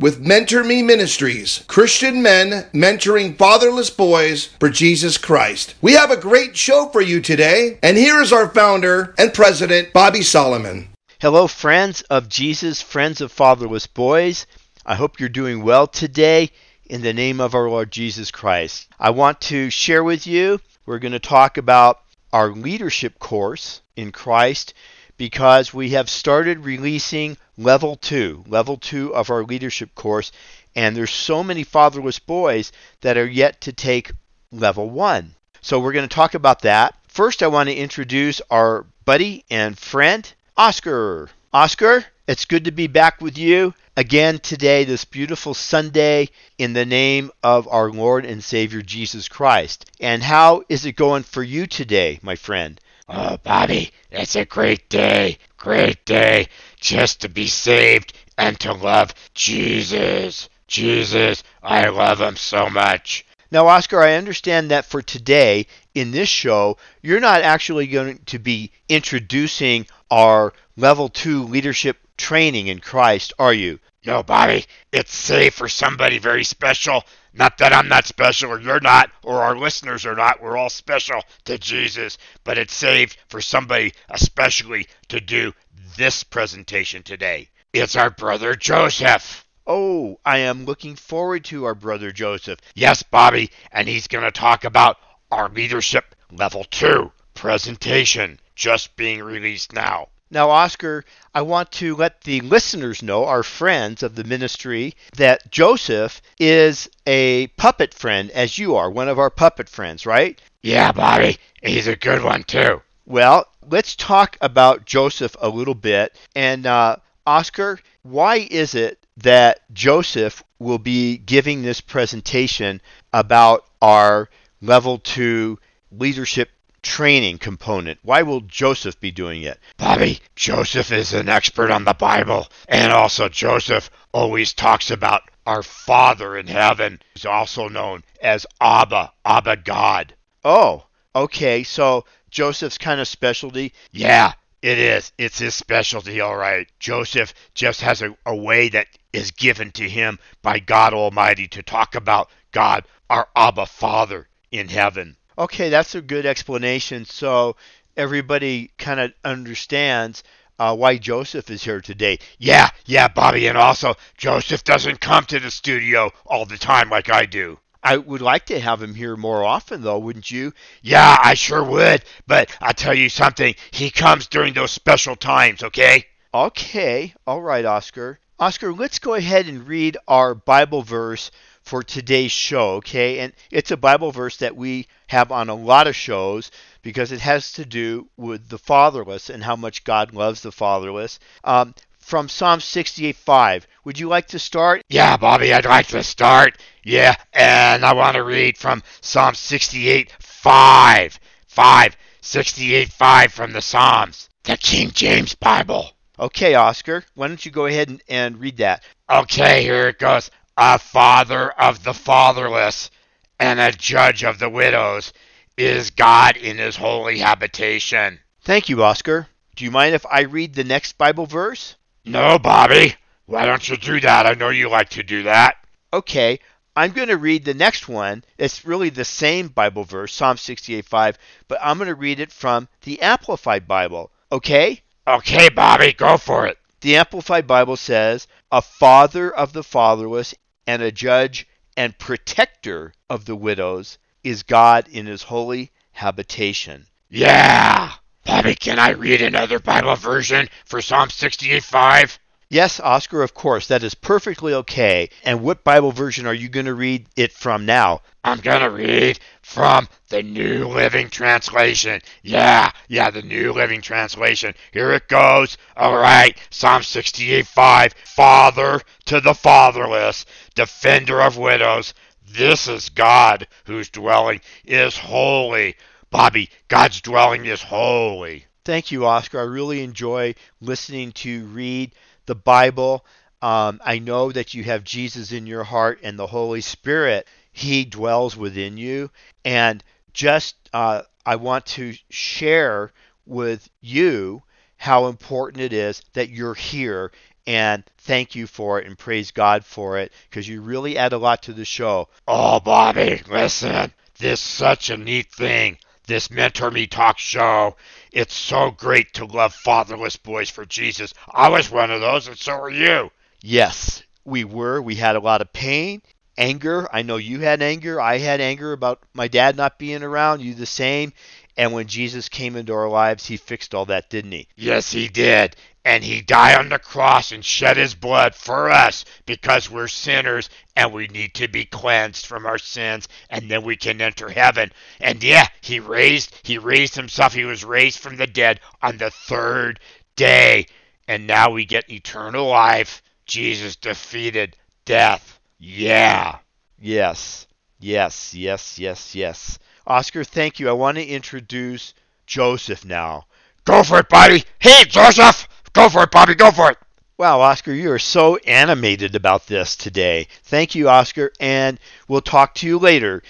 with Mentor Me Ministries, Christian men mentoring fatherless boys for Jesus Christ. We have a great show for you today, and here is our founder and president, Bobby Solomon. Hello, friends of Jesus, friends of fatherless boys. I hope you're doing well today in the name of our Lord Jesus Christ. I want to share with you, we're going to talk about our leadership course in Christ because we have started releasing level two, level two of our leadership course, and there's so many fatherless boys that are yet to take level one. So we're going to talk about that. First, I want to introduce our buddy and friend, Oscar. Oscar, it's good to be back with you again today, this beautiful Sunday, in the name of our Lord and Savior Jesus Christ. And how is it going for you today, my friend? Oh, Bobby, it's a great day, great day just to be saved and to love Jesus. Jesus, I love him so much. Now, Oscar, I understand that for today, in this show, you're not actually going to be introducing our level two leadership training in Christ, are you? No, Bobby, it's saved for somebody very special. Not that I'm not special, or you're not, or our listeners are not. We're all special to Jesus, but it's saved for somebody especially to do this presentation today. It's our brother Joseph. Oh, I am looking forward to our brother Joseph. Yes, Bobby, and he's going to talk about our leadership level two presentation just being released now. Now, Oscar, I want to let the listeners know, our friends of the ministry, that Joseph is a puppet friend, as you are, one of our puppet friends, right? Yeah, Bobby, he's a good one too. Well, let's talk about Joseph a little bit. And, uh, Oscar, why is it that Joseph will be giving this presentation about our level two leadership training component. Why will Joseph be doing it? Bobby, Joseph is an expert on the Bible, and also Joseph always talks about our Father in heaven, who's also known as Abba, Abba God. Oh, okay. So Joseph's kind of specialty. Yeah, it is. It's his specialty, all right. Joseph just has a, a way that is given to him by God Almighty to talk about God, our Abba Father in heaven. Okay, that's a good explanation. So everybody kind of understands uh, why Joseph is here today. Yeah, yeah, Bobby, and also Joseph doesn't come to the studio all the time like I do. I would like to have him here more often, though, wouldn't you? Yeah, I sure would. But I'll tell you something. He comes during those special times, okay? Okay. All right, Oscar. Oscar, let's go ahead and read our Bible verse for today's show, okay? And it's a Bible verse that we have on a lot of shows because it has to do with the fatherless and how much God loves the fatherless. Um, from Psalm 68:5. Would you like to start? Yeah, Bobby, I'd like to start. Yeah, and I want to read from Psalm 68:5. 5. 5 68:5 from the Psalms, the King James Bible. Okay, Oscar, why don't you go ahead and, and read that? Okay, here it goes a father of the fatherless and a judge of the widows is God in his holy habitation. Thank you, Oscar. Do you mind if I read the next Bible verse? No, Bobby. Why don't you do that? I know you like to do that. Okay, I'm going to read the next one. It's really the same Bible verse, Psalm 68:5, but I'm going to read it from the Amplified Bible. Okay? Okay, Bobby, go for it. The Amplified Bible says, "A father of the fatherless and a judge and protector of the widows is God in his holy habitation. Yeah! Bobby, can I read another Bible version for Psalm 68:5? Yes, Oscar, of course. That is perfectly okay. And what Bible version are you going to read it from now? I'm going to read from the New Living Translation. Yeah, yeah, the New Living Translation. Here it goes. All right, Psalm 68 5. Father to the fatherless, defender of widows. This is God whose dwelling is holy. Bobby, God's dwelling is holy. Thank you, Oscar. I really enjoy listening to read the Bible. Um, I know that you have Jesus in your heart and the Holy Spirit. He dwells within you. And just uh, I want to share with you how important it is that you're here. And thank you for it and praise God for it because you really add a lot to the show. Oh, Bobby, listen. This is such a neat thing this Mentor Me Talk show. It's so great to love fatherless boys for Jesus. I was one of those, and so are you. Yes, we were. We had a lot of pain, anger. I know you had anger. I had anger about my dad not being around. You the same. And when Jesus came into our lives, he fixed all that, didn't he? Yes, he did. And he died on the cross and shed his blood for us because we're sinners and we need to be cleansed from our sins and then we can enter heaven. And yeah, he raised he raised himself. He was raised from the dead on the third day. And now we get eternal life. Jesus defeated death. Yeah. Yes. Yes, yes, yes, yes. Oscar, thank you. I want to introduce Joseph now. Go for it, buddy Hey, Joseph. Go for it, Bobby. Go for it. Wow, Oscar, you are so animated about this today. Thank you, Oscar, and we'll talk to you later.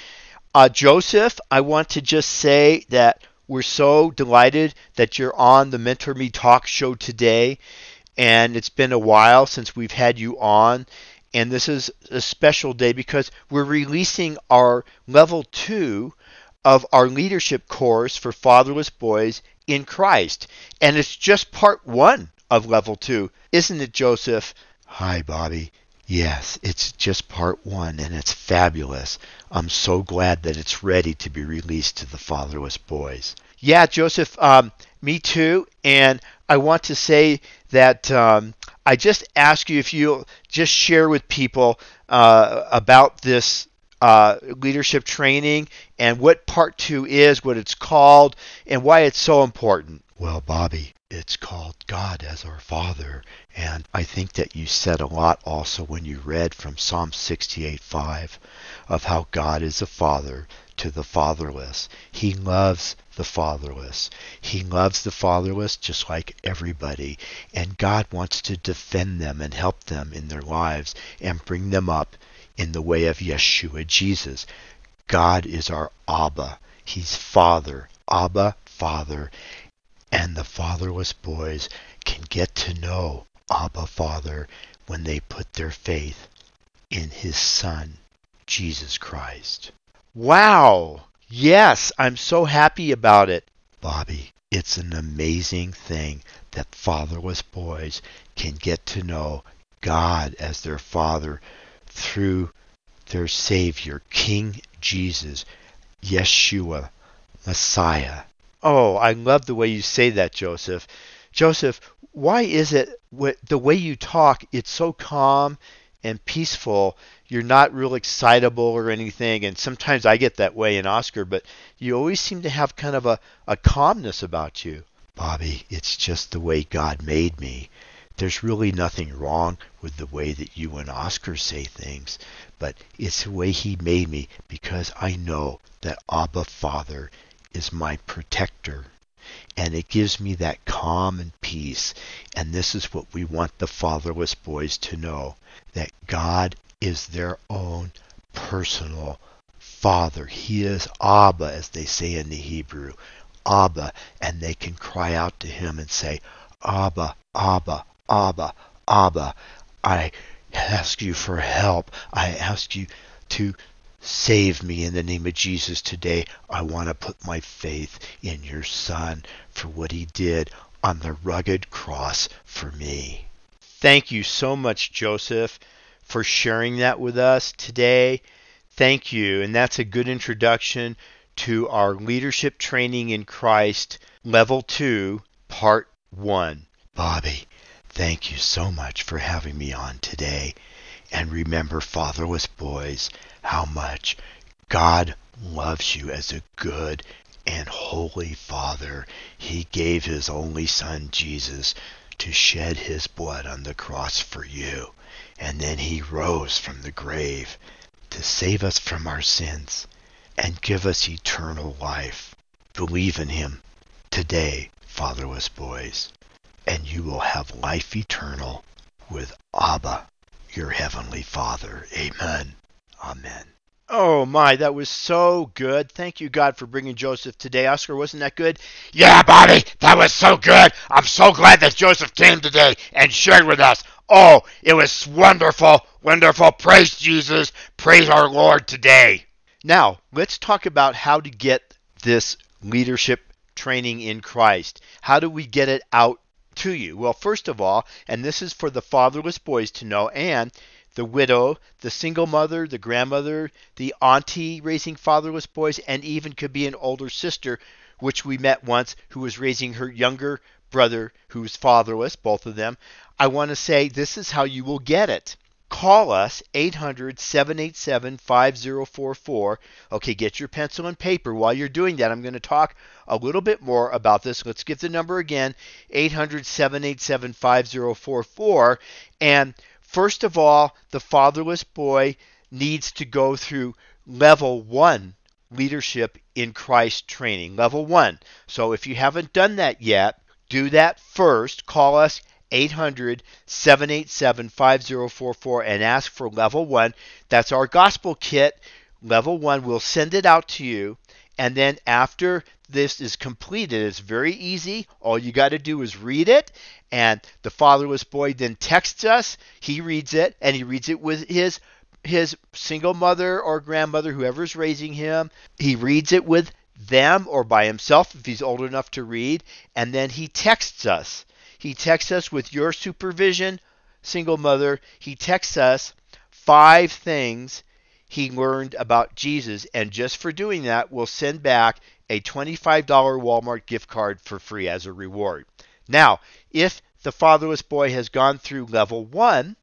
Uh, Joseph, I want to just say that we're so delighted that you're on the Mentor Me Talk show today, and it's been a while since we've had you on. And this is a special day because we're releasing our level two of our leadership course for fatherless boys in Christ. And it's just part one of level two. Isn't it, Joseph? Hi, Bobby. Yes, it's just part one, and it's fabulous. I'm so glad that it's ready to be released to the fatherless boys. Yeah, Joseph, um, me too. And I want to say that um, I just ask you if you'll just share with people uh, about this uh, leadership training and what part two is, what it's called, and why it's so important. Well, Bobby, it's called God as our Father, and I think that you said a lot also when you read from Psalm 68:5 of how God is a father to the fatherless. He loves the fatherless. He loves the fatherless just like everybody, and God wants to defend them and help them in their lives and bring them up in the way of Yeshua Jesus. God is our Abba. He's Father. Abba, Father. And the fatherless boys can get to know Abba, Father, when they put their faith in His Son, Jesus Christ. Wow! Yes, I'm so happy about it. Bobby, it's an amazing thing that fatherless boys can get to know God as their Father through their Savior, King Jesus, Yeshua, Messiah. Oh, I love the way you say that, Joseph. Joseph, why is it the way you talk, it's so calm and peaceful? You're not real excitable or anything, and sometimes I get that way in Oscar, but you always seem to have kind of a, a calmness about you. Bobby, it's just the way God made me. There's really nothing wrong with the way that you and Oscar say things, but it's the way He made me because I know that Abba Father is my protector. And it gives me that calm and peace. And this is what we want the fatherless boys to know that God is their own personal Father. He is Abba, as they say in the Hebrew. Abba. And they can cry out to Him and say, Abba, Abba, Abba, Abba, I ask you for help. I ask you to save me in the name of Jesus today. I want to put my faith in your Son for what he did on the rugged cross for me. Thank you so much, Joseph, for sharing that with us today. Thank you. And that's a good introduction to our leadership training in Christ, level 2, part 1. Bobby, Thank you so much for having me on today. And remember, fatherless boys, how much God loves you as a good and holy Father. He gave His only Son, Jesus, to shed His blood on the cross for you. And then He rose from the grave to save us from our sins and give us eternal life. Believe in Him today, fatherless boys, and you will have life eternal with Abba, your heavenly Father. Amen. Amen. Oh my, that was so good. Thank you, God, for bringing Joseph today. Oscar, wasn't that good? Yeah, Bobby, that was so good. I'm so glad that Joseph came today and shared with us. Oh, it was wonderful, wonderful. Praise Jesus. Praise our Lord today. Now, let's talk about how to get this leadership training in Christ. How do we get it out to you? Well, first of all, and this is for the fatherless boys to know, and the widow, the single mother, the grandmother, the auntie raising fatherless boys, and even could be an older sister, which we met once, who was raising her younger brother who's fatherless, both of them. I want to say this is how you will get it. Call us 800 787 5044. Okay, get your pencil and paper. While you're doing that, I'm going to talk a little bit more about this. Let's give the number again 800 787 5044. And First of all, the fatherless boy needs to go through level one leadership in Christ training. Level one. So if you haven't done that yet, do that first. Call us 800 787 5044 and ask for level one. That's our gospel kit. Level one, we'll send it out to you. And then after this is completed, it's very easy. All you got to do is read it and the fatherless boy then texts us. He reads it, and he reads it with his his single mother or grandmother, whoever's raising him. He reads it with them or by himself if he's old enough to read, and then he texts us. He texts us with your supervision, single mother. He texts us five things he learned about Jesus, and just for doing that, we'll send back a $25 Walmart gift card for free as a reward. Now, if the fatherless boy has gone through level one,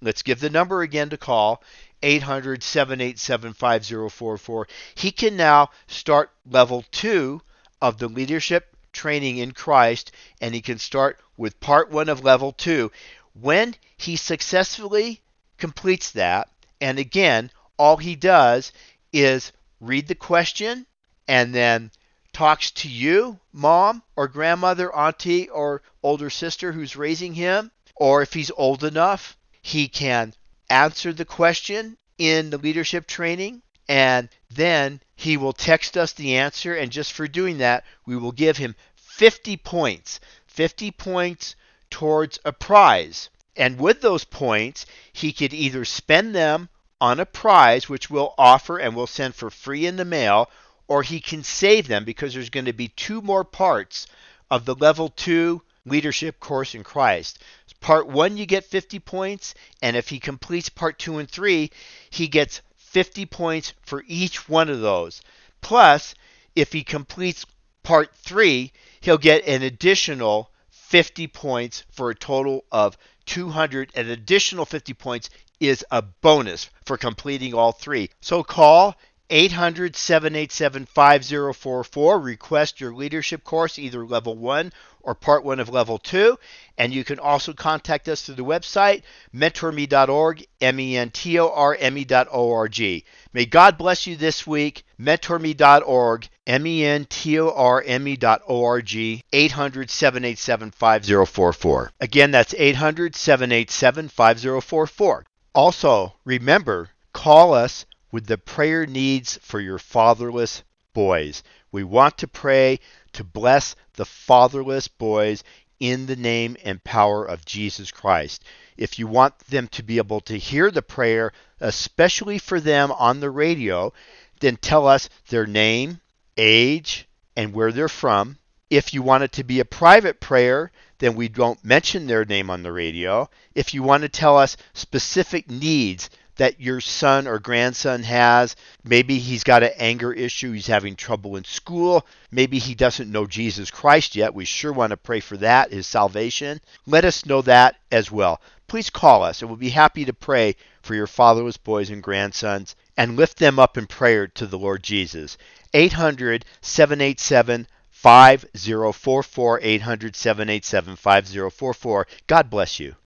let's give the number again to call 800 787 5044. He can now start level two of the leadership training in Christ, and he can start with part one of level two. When he successfully completes that, and again, all he does is read the question and then talks to you, mom or grandmother, auntie or older sister who's raising him, or if he's old enough, he can answer the question in the leadership training and then he will text us the answer and just for doing that, we will give him 50 points. 50 points towards a prize. And with those points, he could either spend them on a prize, which we'll offer and we'll send for free in the mail, or he can save them because there's going to be two more parts of the level two leadership course in Christ. Part one, you get 50 points, and if he completes part two and three, he gets 50 points for each one of those. Plus, if he completes part three, he'll get an additional 50 points for a total of 200. An additional 50 points is a bonus for completing all three. So call 800 787 5044. Request your leadership course, either level one or part one of level two. And you can also contact us through the website, mentorme.org, M E N T O R M E.org. May God bless you this week. Mentorme.org, M E N T O R M E.org, 800 787 5044. Again, that's 800 787 5044. Also, remember, call us with the prayer needs for your fatherless boys. We want to pray to bless the fatherless boys in the name and power of Jesus Christ. If you want them to be able to hear the prayer, especially for them on the radio, then tell us their name, age, and where they're from. If you want it to be a private prayer, then we don't mention their name on the radio. If you want to tell us specific needs that your son or grandson has. Maybe he's got an anger issue, he's having trouble in school, maybe he doesn't know Jesus Christ yet. We sure want to pray for that, his salvation. Let us know that as well. Please call us and we'll be happy to pray for your fatherless boys and grandsons and lift them up in prayer to the Lord Jesus. 800 787 5044 800 787 5044. God bless you.